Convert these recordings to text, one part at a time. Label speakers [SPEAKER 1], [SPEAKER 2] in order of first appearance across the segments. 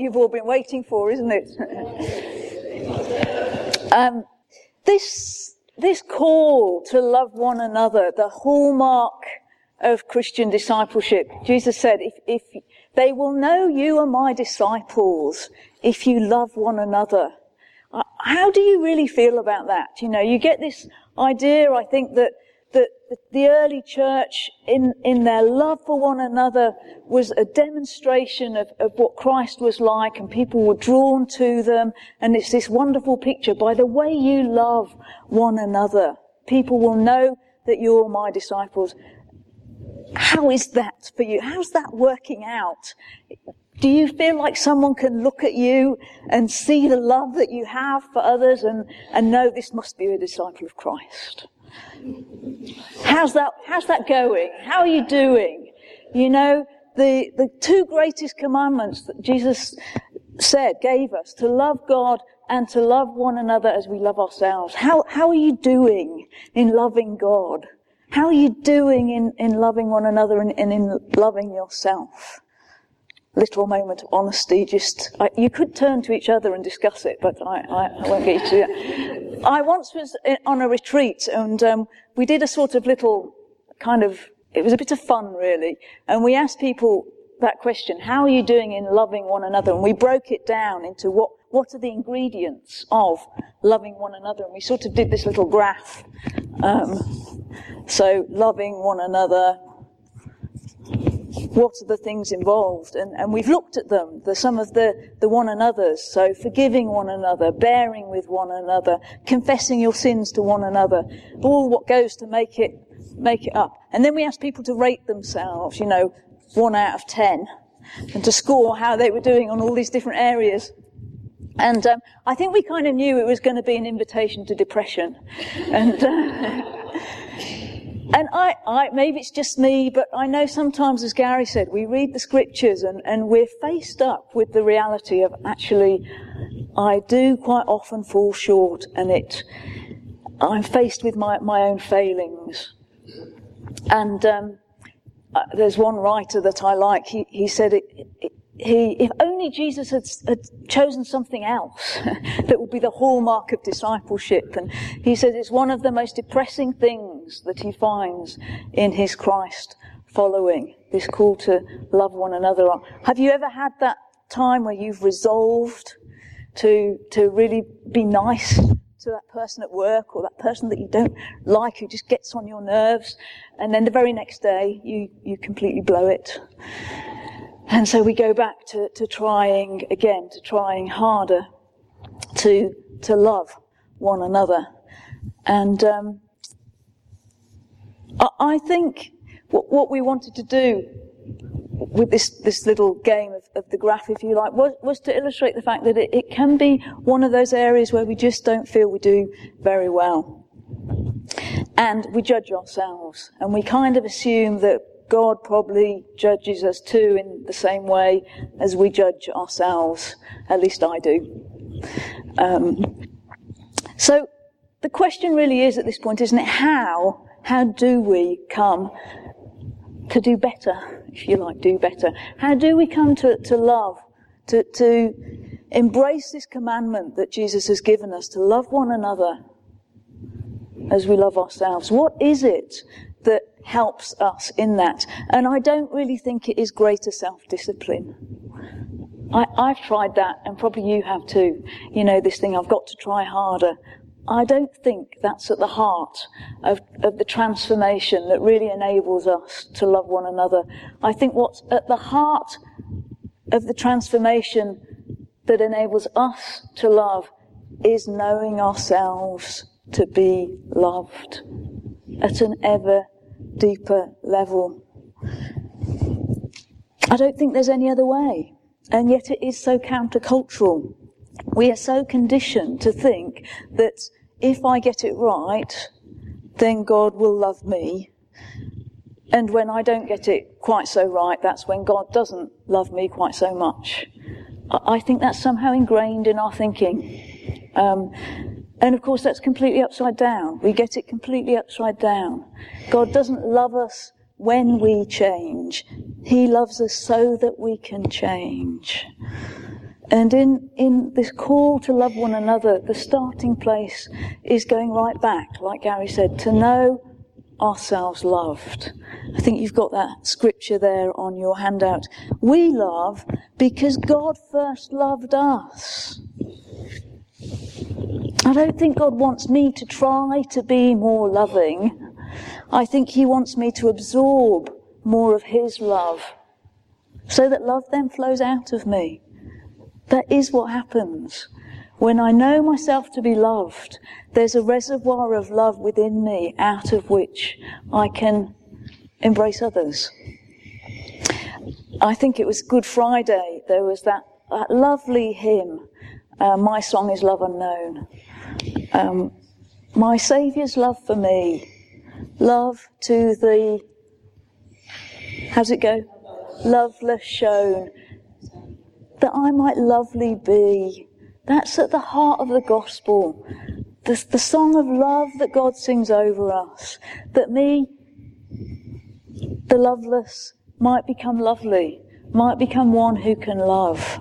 [SPEAKER 1] you've all been waiting for, isn't it? um, this, this call to love one another, the hallmark of Christian discipleship. Jesus said, if, if they will know you are my disciples if you love one another. Uh, how do you really feel about that? You know, you get this idea, I think, that that the early church in, in their love for one another was a demonstration of, of what Christ was like and people were drawn to them. And it's this wonderful picture. By the way you love one another, people will know that you're my disciples. How is that for you? How's that working out? Do you feel like someone can look at you and see the love that you have for others and, and know this must be a disciple of Christ? How's that, how's that going? How are you doing? You know, the, the two greatest commandments that Jesus said, gave us, to love God and to love one another as we love ourselves. How, how are you doing in loving God? How are you doing in, in loving one another and, and in loving yourself? Little moment of honesty. Just I, you could turn to each other and discuss it, but I, I, I won't get you to that. I once was on a retreat, and um, we did a sort of little kind of. It was a bit of fun, really, and we asked people that question: How are you doing in loving one another? And we broke it down into what what are the ingredients of loving one another, and we sort of did this little graph. Um, so loving one another, what are the things involved? And, and we've looked at them, the, some of the, the one another's. So forgiving one another, bearing with one another, confessing your sins to one another, all what goes to make it, make it up. And then we asked people to rate themselves, you know, one out of ten, and to score how they were doing on all these different areas. And um, I think we kind of knew it was going to be an invitation to depression. And uh, And I, I, maybe it's just me, but I know sometimes, as Gary said, we read the scriptures and, and we're faced up with the reality of actually, I do quite often fall short and it, I'm faced with my, my own failings. And um, uh, there's one writer that I like, he, he said it, it he, if only Jesus had, had chosen something else that would be the hallmark of discipleship. And he says it's one of the most depressing things that he finds in his Christ following, this call to love one another. Have you ever had that time where you've resolved to, to really be nice to that person at work or that person that you don't like who just gets on your nerves and then the very next day you, you completely blow it and so we go back to, to trying again, to trying harder to, to love one another. And um, I, think what, what we wanted to do with this, this little game of, of the graph, if you like, was, was to illustrate the fact that it, it can be one of those areas where we just don't feel we do very well. And we judge ourselves, and we kind of assume that God probably judges us too in the same way as we judge ourselves. At least I do. Um, so the question really is at this point, isn't it? How, how do we come to do better, if you like, do better? How do we come to, to love, to, to embrace this commandment that Jesus has given us, to love one another as we love ourselves? What is it that helps us in that. And I don't really think it is greater self-discipline. I, have tried that, and probably you have too. You know, this thing, I've got to try harder. I don't think that's at the heart of, of the transformation that really enables us to love one another. I think what's at the heart of the transformation that enables us to love is knowing ourselves to be loved at an ever deeper level. I don't think there's any other way. And yet it is so countercultural. We are so conditioned to think that if I get it right, then God will love me. And when I don't get it quite so right, that's when God doesn't love me quite so much. I think that's somehow ingrained in our thinking. Um, and of course, that's completely upside down. We get it completely upside down. God doesn't love us when we change. He loves us so that we can change. And in, in this call to love one another, the starting place is going right back, like Gary said, to know ourselves loved. I think you've got that scripture there on your handout. We love because God first loved us. I don't think God wants me to try to be more loving. I think He wants me to absorb more of His love so that love then flows out of me. That is what happens. When I know myself to be loved, there's a reservoir of love within me out of which I can embrace others. I think it was Good Friday, there was that, that lovely hymn, uh, My Song is Love Unknown. Um, my Saviour's love for me, love to the, how's it go? Loveless shown, that I might lovely be. That's at the heart of the gospel. The, the song of love that God sings over us. That me, the loveless, might become lovely, might become one who can love.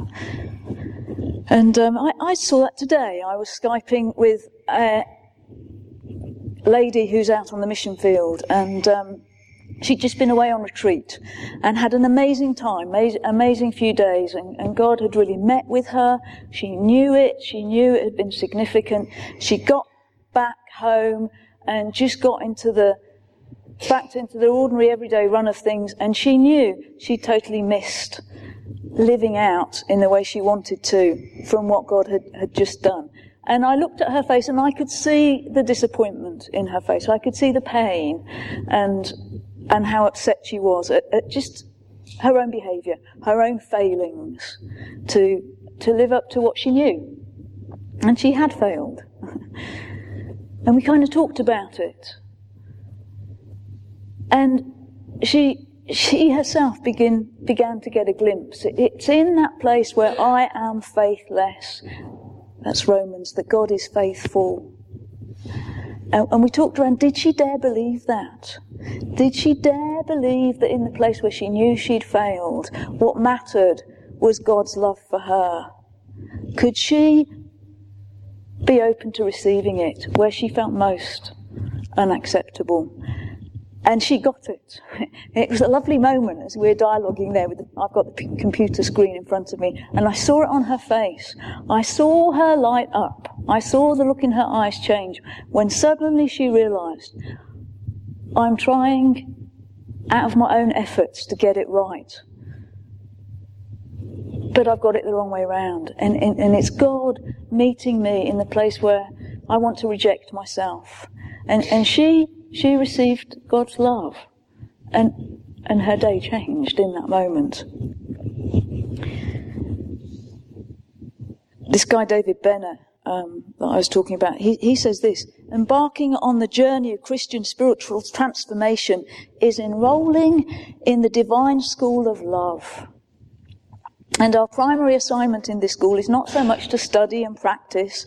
[SPEAKER 1] And um, I, I, saw that today. I was Skyping with a lady who's out on the mission field, and um, She'd just been away on retreat and had an amazing time, amazing few days, and, and, God had really met with her. She knew it, she knew it had been significant. She got back home and just got into the, back into the ordinary everyday run of things, and she knew she totally missed living out in the way she wanted to from what God had, had just done. And I looked at her face and I could see the disappointment in her face. I could see the pain and and how upset she was at, at just her own behaviour, her own failings to, to live up to what she knew. And she had failed. and we kind of talked about it. And she, she herself begin, began to get a glimpse. It's in that place where I am faithless. That's Romans, that God is faithful. And, and we talked around, did she dare believe that? Did she dare believe that in the place where she knew she'd failed, what mattered was God's love for her? Could she be open to receiving it where she felt most unacceptable? And she got it. It was a lovely moment as we were dialoguing there. With the, I've got the computer screen in front of me, and I saw it on her face. I saw her light up. I saw the look in her eyes change when suddenly she realised, I'm trying out of my own efforts to get it right. But I've got it the wrong way around. And, and, and it's God meeting me in the place where I want to reject myself. And, and she she received God's love. And, and her day changed in that moment. This guy, David Benner, um, that I was talking about, he, he says this embarking on the journey of Christian spiritual transformation is enrolling in the divine school of love. And our primary assignment in this school is not so much to study and practice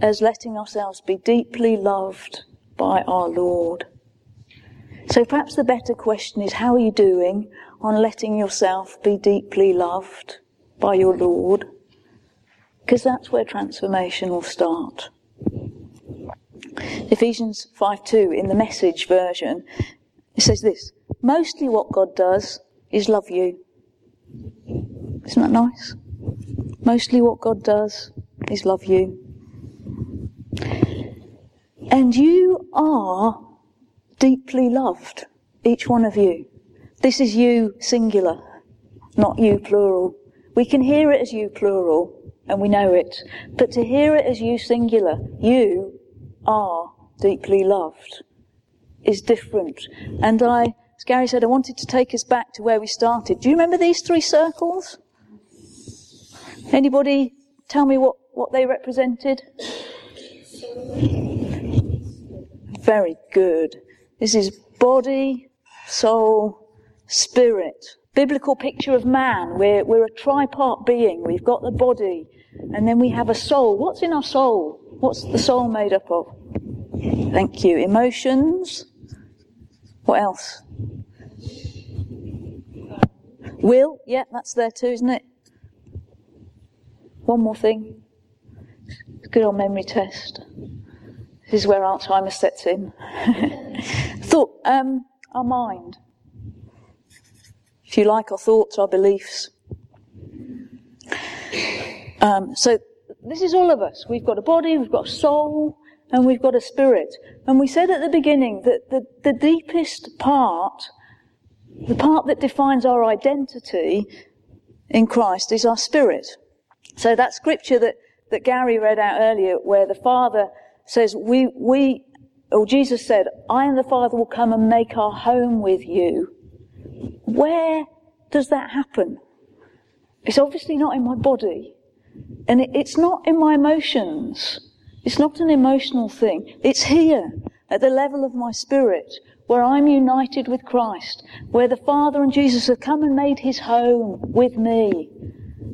[SPEAKER 1] as letting ourselves be deeply loved by our Lord. So perhaps the better question is how are you doing on letting yourself be deeply loved by your Lord? Because that's where transformation will start. Ephesians 5 2 in the message version, it says this Mostly what God does is love you. Isn't that nice? Mostly what God does is love you. And you are deeply loved, each one of you. This is you singular, not you plural. We can hear it as you plural, and we know it. But to hear it as you singular, you are deeply loved, is different. And I, as Gary said, I wanted to take us back to where we started. Do you remember these three circles? Anybody tell me what, what they represented? Very good. This is body, soul, spirit. Biblical picture of man. We're, we're a tripart being. We've got the body, and then we have a soul. What's in our soul? What's the soul made up of? Thank you. Emotions. What else? Will. Yeah, that's there too, isn't it? One more thing. Good old memory test. This is where Alzheimer's sets in. Thought, um, our mind. If you like, our thoughts, our beliefs. Um, so this is all of us. We've got a body, we've got a soul, and we've got a spirit. And we said at the beginning that the, the deepest part, the part that defines our identity in Christ is our spirit. So that scripture that, that Gary read out earlier, where the Father says, we, we, or Jesus said, I and the Father will come and make our home with you. Where does that happen? It's obviously not in my body. And it, it's not in my emotions. It's not an emotional thing. It's here, at the level of my spirit, where I'm united with Christ, where the Father and Jesus have come and made his home with me.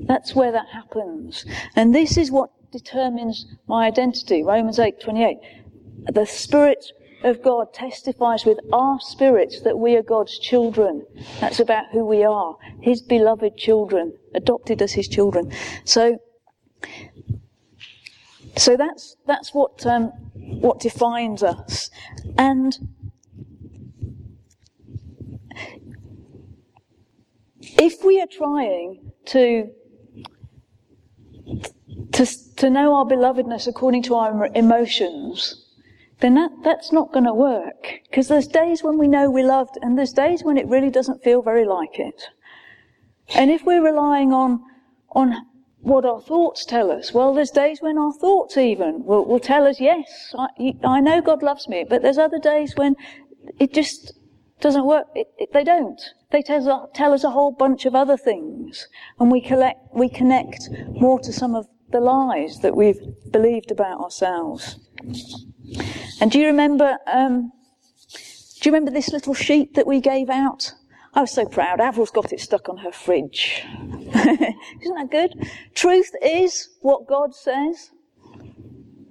[SPEAKER 1] That's where that happens. And this is what determines my identity. Romans 8:28. The Spirit of God testifies with our spirits that we are God's children. That's about who we are. His beloved children, adopted as his children. So, so that's, that's what, um, what defines us. And if we are trying to to, to know our belovedness according to our emotions, then that, that's not going to work. Because there's days when we know we're loved and there's days when it really doesn't feel very like it. And if we're relying on, on what our thoughts tell us, well, there's days when our thoughts even will, will tell us, yes, I, I know God loves me, but there's other days when it just doesn't work. It, it, they don't. They tell us, tell us a whole bunch of other things. And we collect, we connect more to some of the lies that we've believed about ourselves. And do you remember, um, do you remember this little sheet that we gave out? I was so proud. Avril's got it stuck on her fridge. Isn't that good? Truth is what God says.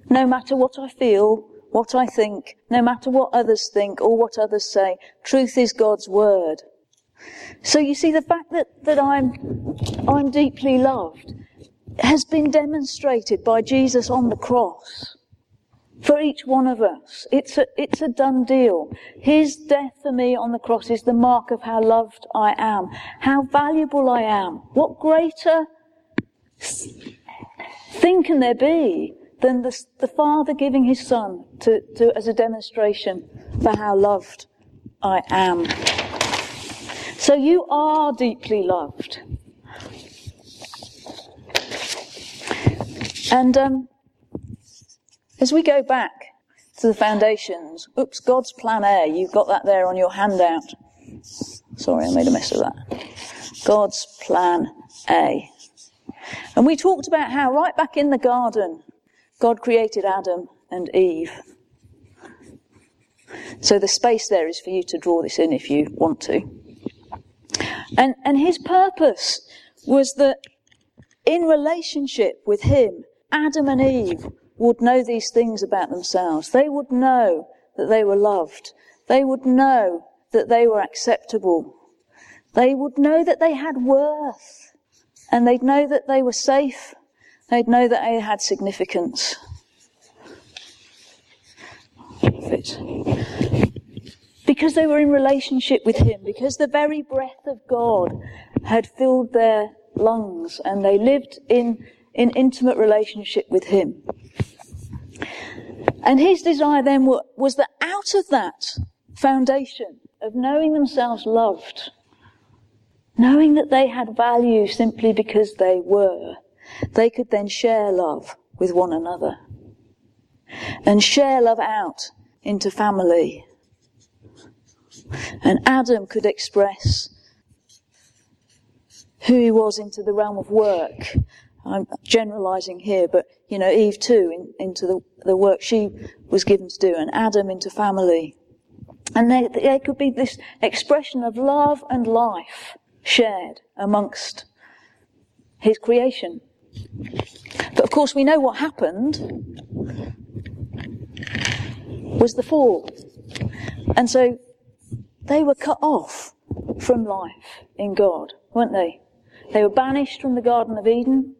[SPEAKER 1] No matter what I feel, what I think, no matter what others think or what others say, truth is God's word. So you see, the fact that, that I'm, I'm deeply loved has been demonstrated by Jesus on the cross for each one of us. It's a, it's a done deal. His death for me on the cross is the mark of how loved I am, how valuable I am. What greater thing can there be than the, the Father giving His Son to, to, as a demonstration for how loved I am? So you are deeply loved. And um, as we go back to the foundations, oops, God's plan A, you've got that there on your handout. Sorry, I made a mess of that. God's plan A. And we talked about how right back in the garden, God created Adam and Eve. So the space there is for you to draw this in if you want to. And, and his purpose was that in relationship with him, Adam and Eve would know these things about themselves. They would know that they were loved. They would know that they were acceptable. They would know that they had worth. And they'd know that they were safe. They'd know that they had significance. Because they were in relationship with Him, because the very breath of God had filled their lungs and they lived in in intimate relationship with Him. And his desire then was that out of that foundation of knowing themselves loved, knowing that they had value simply because they were, they could then share love with one another and share love out into family. And Adam could express who he was into the realm of work I'm generalizing here, but you know, Eve too, in, into the, the work she was given to do, and Adam into family. And there, there could be this expression of love and life shared amongst his creation. But of course, we know what happened was the fall. And so they were cut off from life in God, weren't they? They were banished from the Garden of Eden.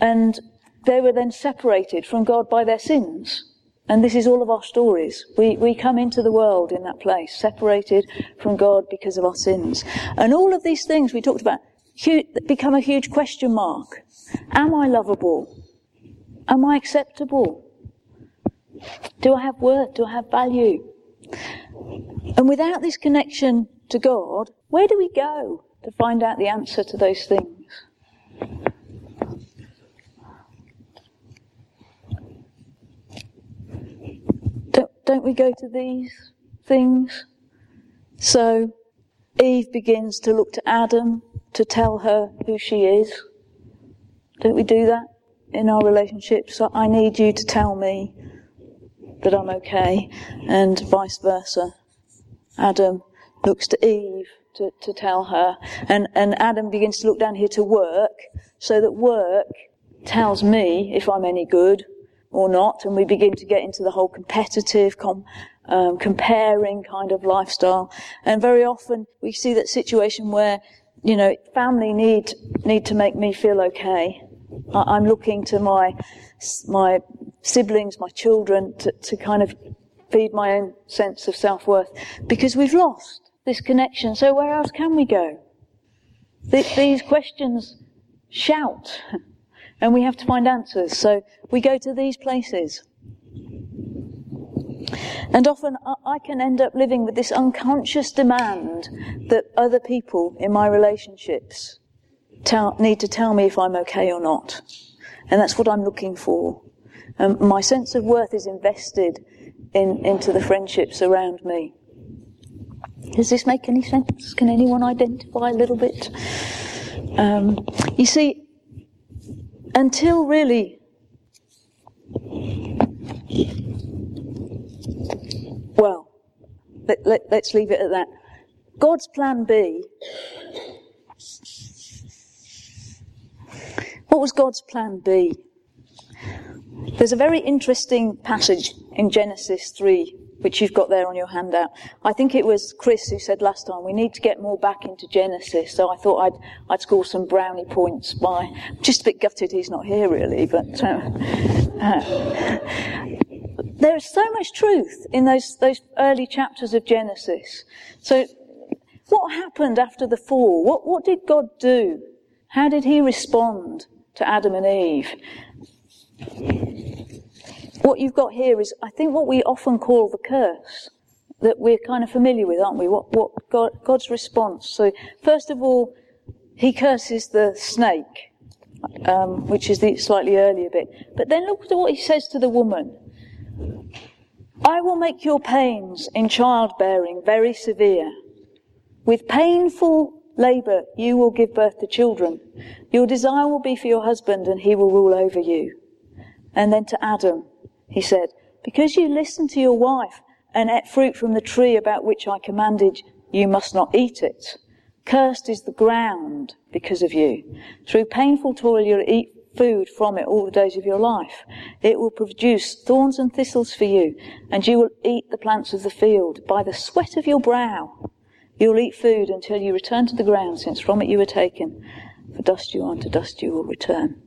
[SPEAKER 1] And they were then separated from God by their sins. And this is all of our stories. We, we come into the world in that place, separated from God because of our sins. And all of these things we talked about become a huge question mark. Am I lovable? Am I acceptable? Do I have worth? Do I have value? And without this connection to God, where do we go to find out the answer to those things? Don't, we go to these things? So Eve begins to look to Adam to tell her who she is. Don't we do that in our relationships? So I need you to tell me that I'm okay, and vice versa. Adam looks to Eve to, to tell her, and, and Adam begins to look down here to work, so that work tells me if I'm any good or not, and we begin to get into the whole competitive, com, um, comparing kind of lifestyle. And very often we see that situation where, you know, family need need to make me feel okay. I, I'm looking to my my siblings, my children, to, to kind of feed my own sense of self worth because we've lost this connection. So where else can we go? these questions shout and we have to find answers. So we go to these places. And often I can end up living with this unconscious demand that other people in my relationships tell, need to tell me if I'm okay or not. And that's what I'm looking for. Um, my sense of worth is invested in, into the friendships around me. Does this make any sense? Can anyone identify a little bit? Um, you see, until really well, let, let, let's leave it at that. God's plan B. What was God's plan B? There's a very interesting passage in Genesis 3, which you've got there on your handout. I think it was Chris who said last time, we need to get more back into Genesis, so I thought I'd, I'd score some brownie points by, just a bit gutted he's not here really, but, uh, uh, there is so much truth in those, those early chapters of Genesis. So, what happened after the fall? What, what did God do? How did he respond to Adam and Eve? What you've got here is, I think, what we often call the curse that we're kind of familiar with, aren't we? What, what God, God's response. So, first of all, he curses the snake, um, which is the slightly earlier bit. But then look at what he says to the woman. I will make your pains in childbearing very severe. With painful labour, you will give birth to children. Your desire will be for your husband, and he will rule over you. And then to Adam, he said, Because you listened to your wife and ate fruit from the tree about which I commanded you must not eat it. Cursed is the ground because of you. Through painful toil you'll eat food from it all the days of your life. It will produce thorns and thistles for you, and you will eat the plants of the field. By the sweat of your brow, you'll eat food until you return to the ground, since from it you were taken. For dust you are, to dust you will return.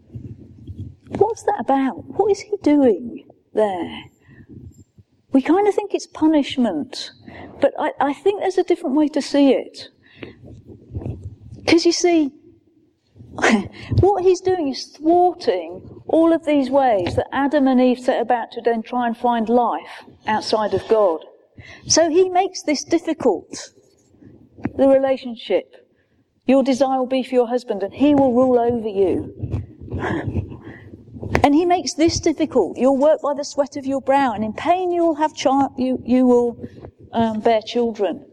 [SPEAKER 1] What's that about? What is he doing there? We kind of think it's punishment, but I, I think there's a different way to see it. Because you see, what he's doing is thwarting all of these ways that Adam and Eve set about to then try and find life outside of God. So he makes this difficult. The relationship. Your desire will be for your husband and he will rule over you. and he makes this difficult. You'll work by the sweat of your brow and in pain you will have child, you, you will um, bear children.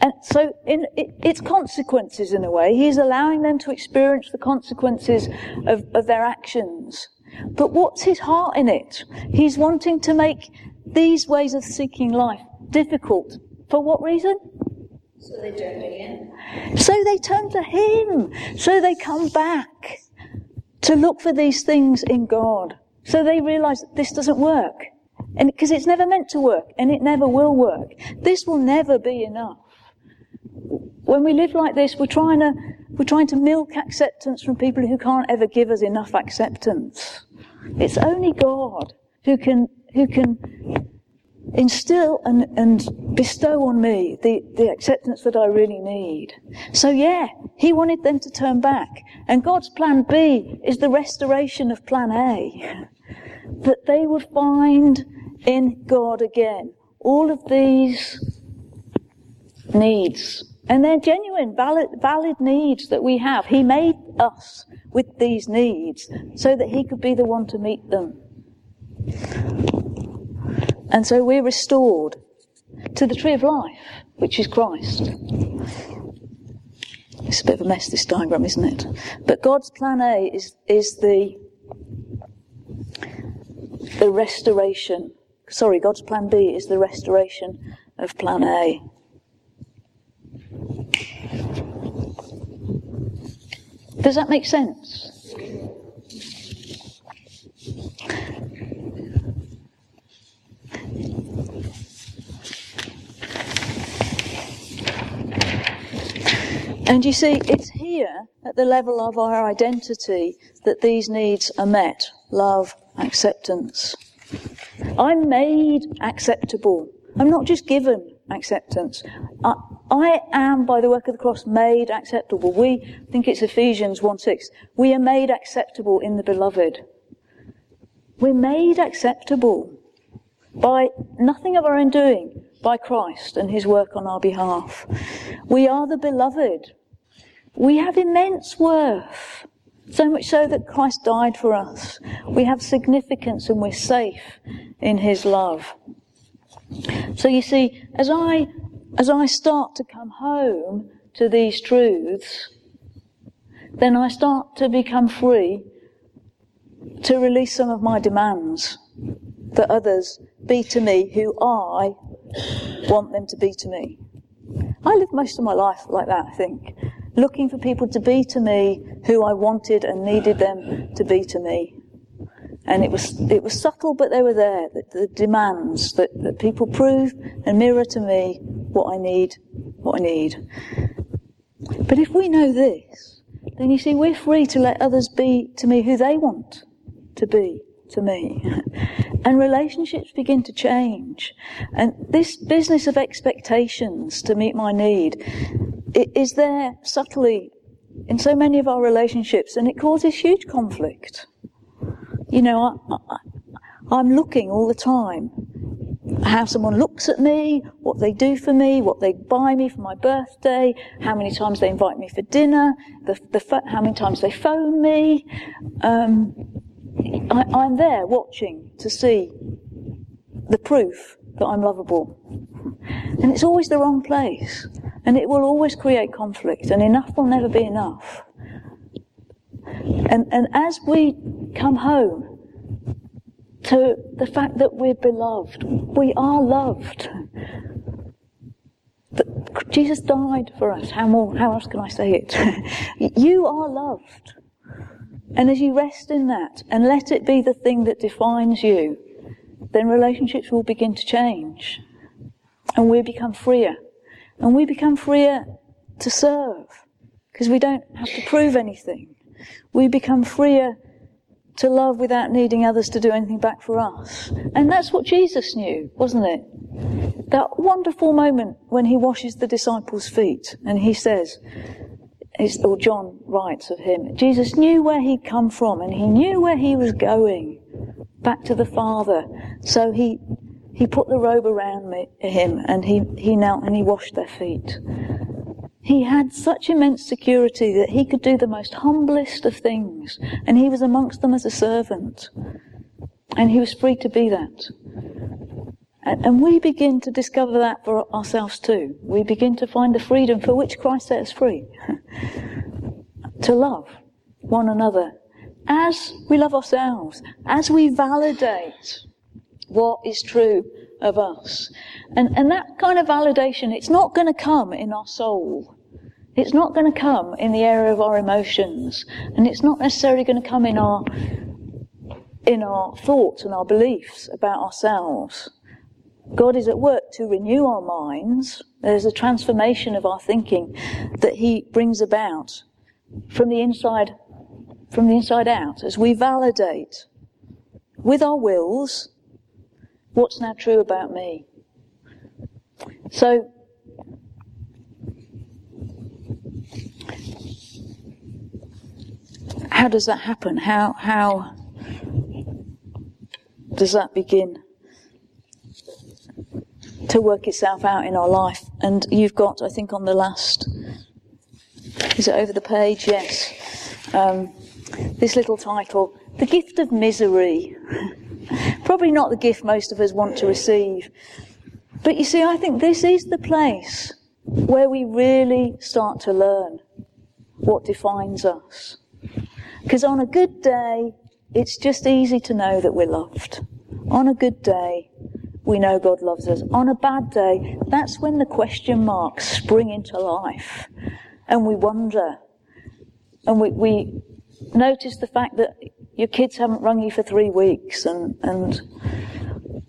[SPEAKER 1] And so, in its consequences, in a way, he's allowing them to experience the consequences of, of their actions. But what's his heart in it? He's wanting to make these ways of seeking life difficult. For what reason?
[SPEAKER 2] So they turn to him.
[SPEAKER 1] So they turn to him. So they come back to look for these things in God. So they realize that this doesn't work. And because it's never meant to work and it never will work. This will never be enough when we live like this, we're trying to we're trying to milk acceptance from people who can't ever give us enough acceptance. It's only God who can, who can instill and, and bestow on me the, the acceptance that I really need. So yeah, he wanted them to turn back. And God's plan B is the restoration of plan A. That they would find in God again all of these needs. And they're genuine, valid, valid needs that we have. He made us with these needs so that he could be the one to meet them. And so we're restored to the tree of life, which is Christ. It's a bit of a mess, this diagram, isn't it? But God's plan A is, is the, the restoration. Sorry, God's plan B is the restoration of plan A. Does that make sense? And you see, it's here at the level of our identity that these needs are met love, acceptance. I'm made acceptable. I'm not just given acceptance. I, I, am, by the work of the cross, made acceptable. We think it's Ephesians 1 6. We are made acceptable in the beloved. We're made acceptable by nothing of our own doing, by Christ and his work on our behalf. We are the beloved. We have immense worth. So much so that Christ died for us. We have significance and we're safe in his love. So you see, as I, as I start to come home to these truths, then I start to become free to release some of my demands that others be to me who I want them to be to me. I lived most of my life like that, I think, looking for people to be to me who I wanted and needed them to be to me. And it was, it was subtle, but they were there, the, the demands that, that people prove and mirror to me what I need, what I need. But if we know this, then you see, we're free to let others be to me who they want to be to me. and relationships begin to change. And this business of expectations to meet my need is there subtly in so many of our relationships, and it causes huge conflict. You know, I, am looking all the time how someone looks at me, what they do for me, what they buy me for my birthday, how many times they invite me for dinner, the, the, how many times they phone me. Um, I, I'm there watching to see the proof that I'm lovable. And it's always the wrong place. And it will always create conflict, and enough will never be enough. And, and as we come home to the fact that we're beloved, we are loved. Jesus died for us. How more, how else can I say it? you are loved. And as you rest in that and let it be the thing that defines you, then relationships will begin to change. And we become freer. And we become freer to serve. Because we don't have to prove anything. We become freer to love without needing others to do anything back for us. And that's what Jesus knew, wasn't it? That wonderful moment when he washes the disciples' feet and he says, or John writes of him, Jesus knew where he'd come from and he knew where he was going, back to the Father. So he, he put the robe around me, him and he, he knelt and he washed their feet. He had such immense security that he could do the most humblest of things and he was amongst them as a servant. And he was free to be that. And, we begin to discover that for ourselves too. We begin to find the freedom for which Christ set us free. to love one another as we love ourselves, as we validate what is true of us. And, and that kind of validation, it's not going to come in our soul. It's not going to come in the area of our emotions. And it's not necessarily going to come in our, in our thoughts and our beliefs about ourselves. God is at work to renew our minds. There's a transformation of our thinking that He brings about from the inside, from the inside out, as we validate with our wills what's now true about me. So, how does that happen? How, how does that begin to work itself out in our life? And you've got, I think, on the last, is it over the page? Yes. Um, this little title, The Gift of Misery. Probably not the gift most of us want to receive. But you see, I think this is the place where we really start to learn what defines us. Because on a good day, it's just easy to know that we're loved. On a good day, we know God loves us. On a bad day, that's when the question marks spring into life. And we wonder. And we, we notice the fact that your kids haven't rung you for three weeks and, and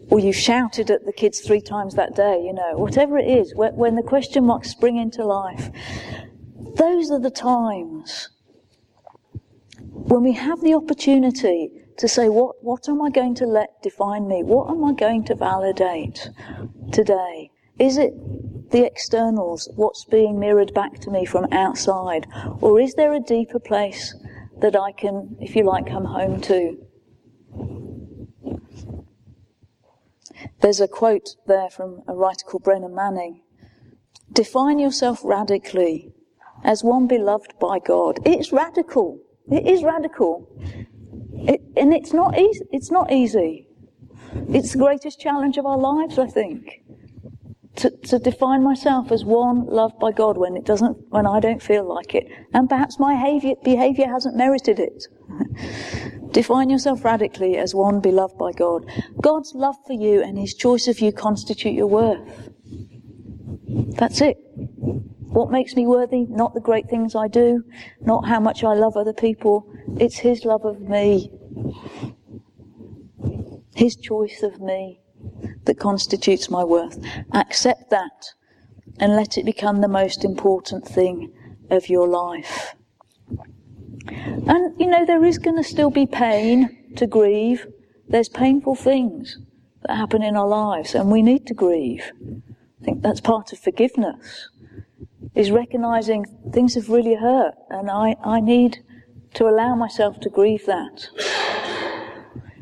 [SPEAKER 1] or you shouted at the kids three times that day, you know, whatever it is, when, when the question marks spring into life, those are the times when we have the opportunity to say, what, what am I going to let define me? What am I going to validate today? Is it the externals, what's being mirrored back to me from outside? Or is there a deeper place that I can, if you like, come home to? There's a quote there from a writer called Brennan Manning. Define yourself radically as one beloved by God. It's radical. It is radical. It, and it's not easy. It's not easy. It's the greatest challenge of our lives, I think. To, to define myself as one loved by God when it doesn't, when I don't feel like it. And perhaps my behavior, behavior hasn't merited it. Define yourself radically as one beloved by God. God's love for you and his choice of you constitute your worth. That's it. What makes me worthy? Not the great things I do, not how much I love other people. It's His love of me, His choice of me that constitutes my worth. Accept that and let it become the most important thing of your life. And, you know, there is going to still be pain to grieve. There's painful things that happen in our lives, and we need to grieve. I think that's part of forgiveness is recognizing things have really hurt and I, I need to allow myself to grieve that.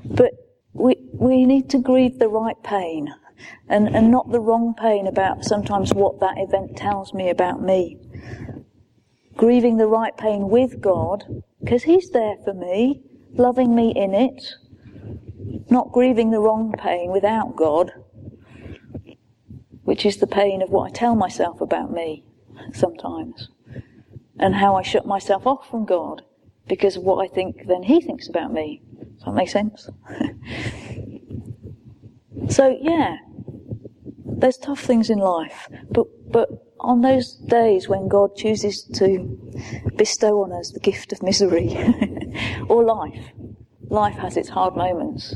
[SPEAKER 1] But we, we need to grieve the right pain and, and not the wrong pain about sometimes what that event tells me about me. Grieving the right pain with God, because He's there for me, loving me in it. Not grieving the wrong pain without God, which is the pain of what I tell myself about me sometimes, and how I shut myself off from God because of what I think then He thinks about me. Does that make sense? so yeah, there's tough things in life, but but on those days when God chooses to bestow on us the gift of misery or life, life has its hard moments.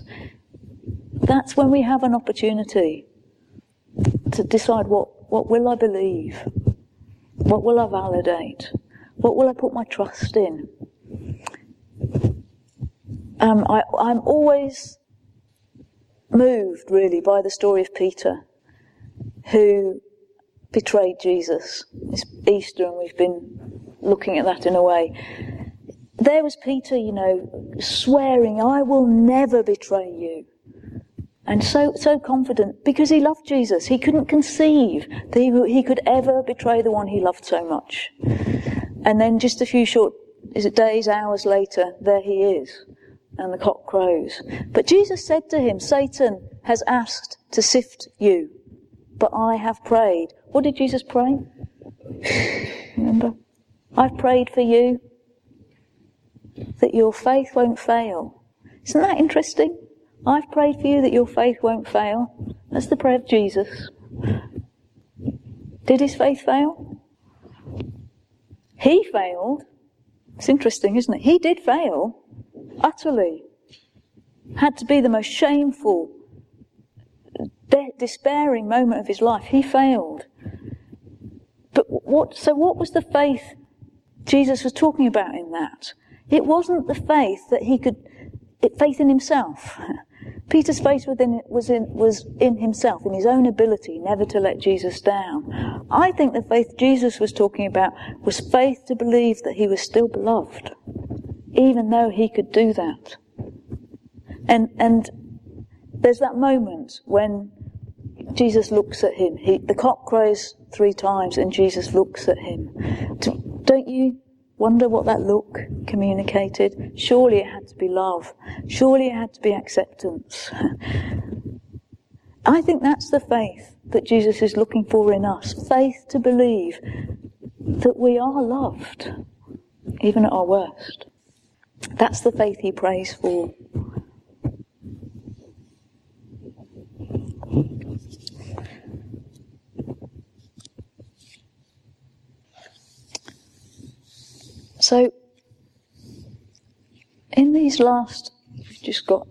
[SPEAKER 1] That's when we have an opportunity to decide what, what will I believe? What will I validate? What will I put my trust in? Um, I, I'm always moved, really, by the story of Peter, who betrayed Jesus. It's Easter, and we've been looking at that in a way. There was Peter, you know, swearing, I will never betray you and so, so confident because he loved Jesus. He couldn't conceive that he, he could ever betray the one he loved so much. And then just a few short, is it days, hours later, there he is. And the cock crows. But Jesus said to him, Satan has asked to sift you, but I have prayed. What did Jesus pray? Remember? I've prayed for you that your faith won't fail. Isn't that interesting? I've prayed for you that your faith won't fail. That's the prayer of Jesus. Did his faith fail? He failed. It's interesting, isn't it? He did fail. Utterly. Had to be the most shameful, de- despairing moment of his life. He failed. But what, so what was the faith Jesus was talking about in that. It wasn't the faith that he could, it, faith in himself. Peter's faith within, was, in, was in himself, in his own ability never to let Jesus down. I think the faith Jesus was talking about was faith to believe that he was still beloved, even though he could do that. And, and there's that moment when Jesus looks at him. He, the cock crows three times and Jesus looks at him. Don't you wonder what that look communicated? Surely it had to be love. Surely it had to be acceptance. I think that's the faith that Jesus is looking for in us. Faith to believe that we are loved, even at our worst. That's the faith he prays for. So, in these last, we've just got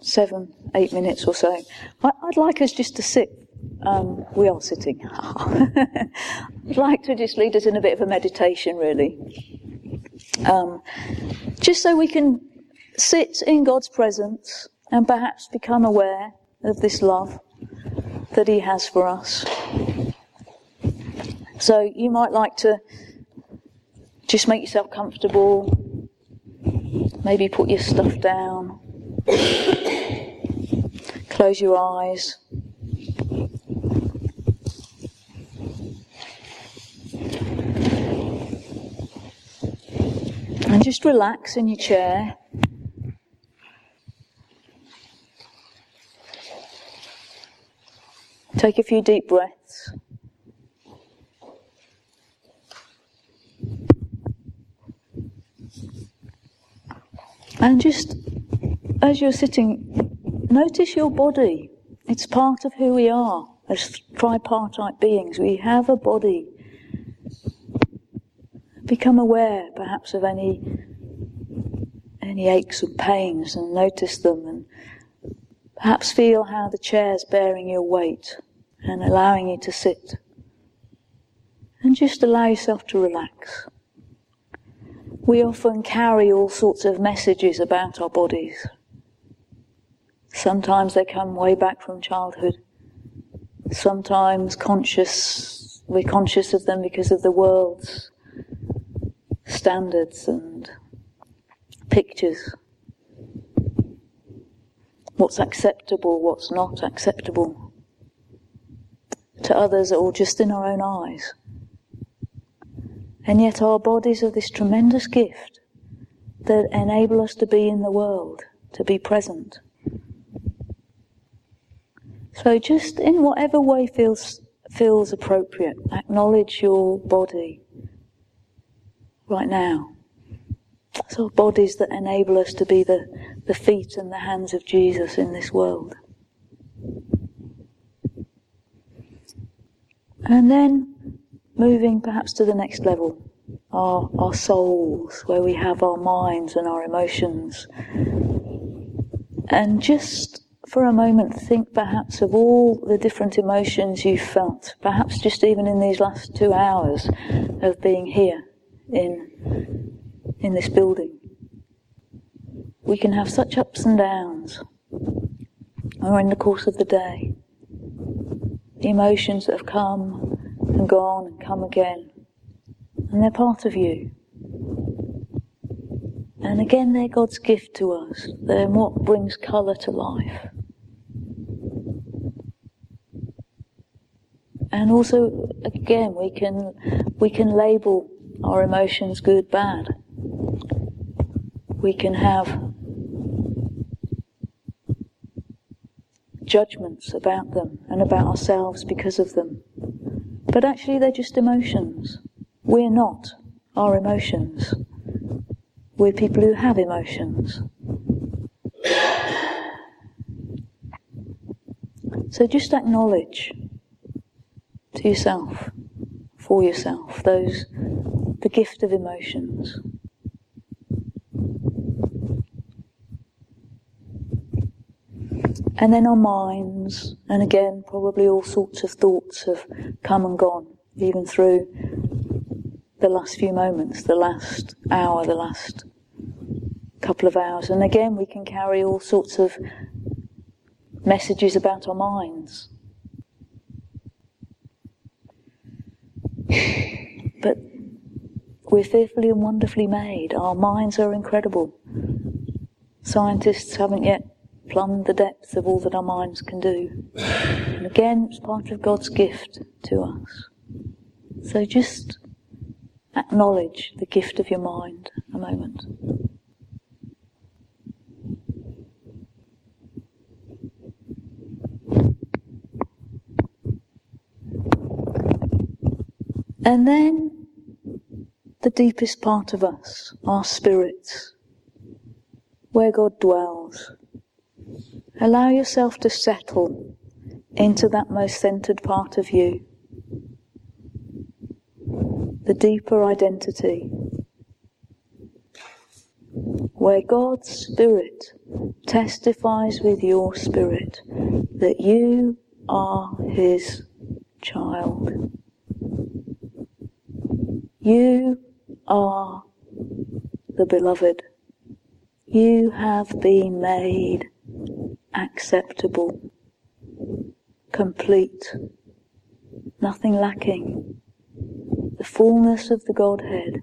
[SPEAKER 1] seven, eight minutes or so, I, would like us just to sit. Um, we are sitting. I'd like to just lead us in a bit of a meditation, really. Um, just so we can sit in God's presence and perhaps become aware of this love that He has for us. So you might like to just make yourself comfortable. Maybe put your stuff down. Close your eyes. And just relax in your chair. Take a few deep breaths. And just as you're sitting, notice your body. It's part of who we are as tripartite beings. We have a body. Become aware, perhaps, of any any aches and pains, and notice them, and perhaps feel how the chair's bearing your weight and allowing you to sit. And just allow yourself to relax. We often carry all sorts of messages about our bodies. Sometimes they come way back from childhood. Sometimes conscious, we're conscious of them because of the world's standards and pictures. What's acceptable, what's not acceptable. To others, or just in our own eyes. And yet our bodies are this tremendous gift that enable us to be in the world, to be present. So just in whatever way feels feels appropriate, acknowledge your body right now. So bodies that enable us to be the, the feet and the hands of Jesus in this world. And then moving perhaps to the next level, our, our souls, where we have our minds and our emotions. And just for a moment think perhaps of all the different emotions you've felt, perhaps just even in these last two hours of being here in, in this building. We can have such ups and downs, or in the course of the day. The emotions that have come and gone and come again. And they're part of you. And again, they're God's gift to us. They're what brings colour to life. And also, again, we can, we can label our emotions good, bad. We can have judgments about them and about ourselves because of them. But actually, they're just emotions. We're not our emotions. We're people who have emotions. So just acknowledge to yourself, for yourself, those, the gift of emotions. And then our minds, and again, probably all sorts of thoughts have come and gone, even through the last few moments, the last hour, the last couple of hours. And again, we can carry all sorts of messages about our minds. But we're fearfully and wonderfully made. Our minds are incredible. Scientists haven't yet plumbed the depths of all that our minds can do. And again, it's part of God's gift to us. So just acknowledge the gift of your mind a moment. And then the deepest part of us, our spirits, where God dwells. Allow yourself to settle into that most centered part of you, the deeper identity, where God's Spirit testifies with your spirit that you are His child. You are the beloved. You have been made acceptable, complete, nothing lacking. The fullness of the Godhead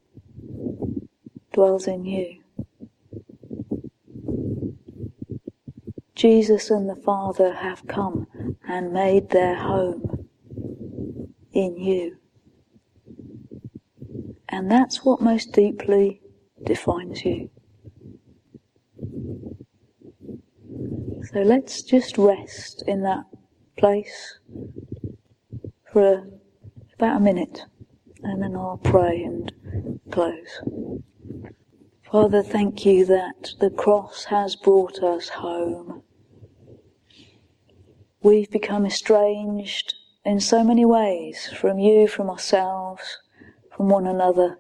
[SPEAKER 1] dwells in you. Jesus and the Father have come and made their home in you. And that's what most deeply defines you. So let's just rest in that place for a, about a minute and then I'll pray and close. Father, thank you that the cross has brought us home. We've become estranged in so many ways from you, from ourselves, from one another,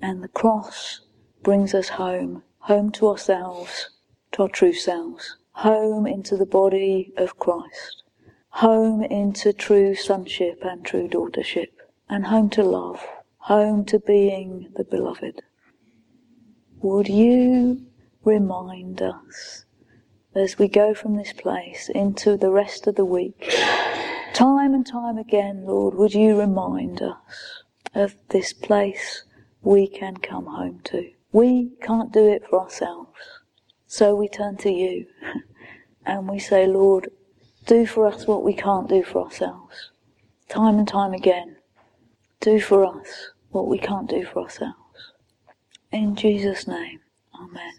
[SPEAKER 1] and the cross brings us home, home to ourselves, to our true selves, home into the body of Christ, home into true sonship and true daughtership, and home to love, home to being the beloved. Would you remind us as we go from this place into the rest of the week, time and time again, Lord, would you remind us of this place we can come home to. We can't do it for ourselves. So we turn to you and we say, Lord, do for us what we can't do for ourselves. Time and time again, do for us what we can't do for ourselves. In Jesus' name, Amen.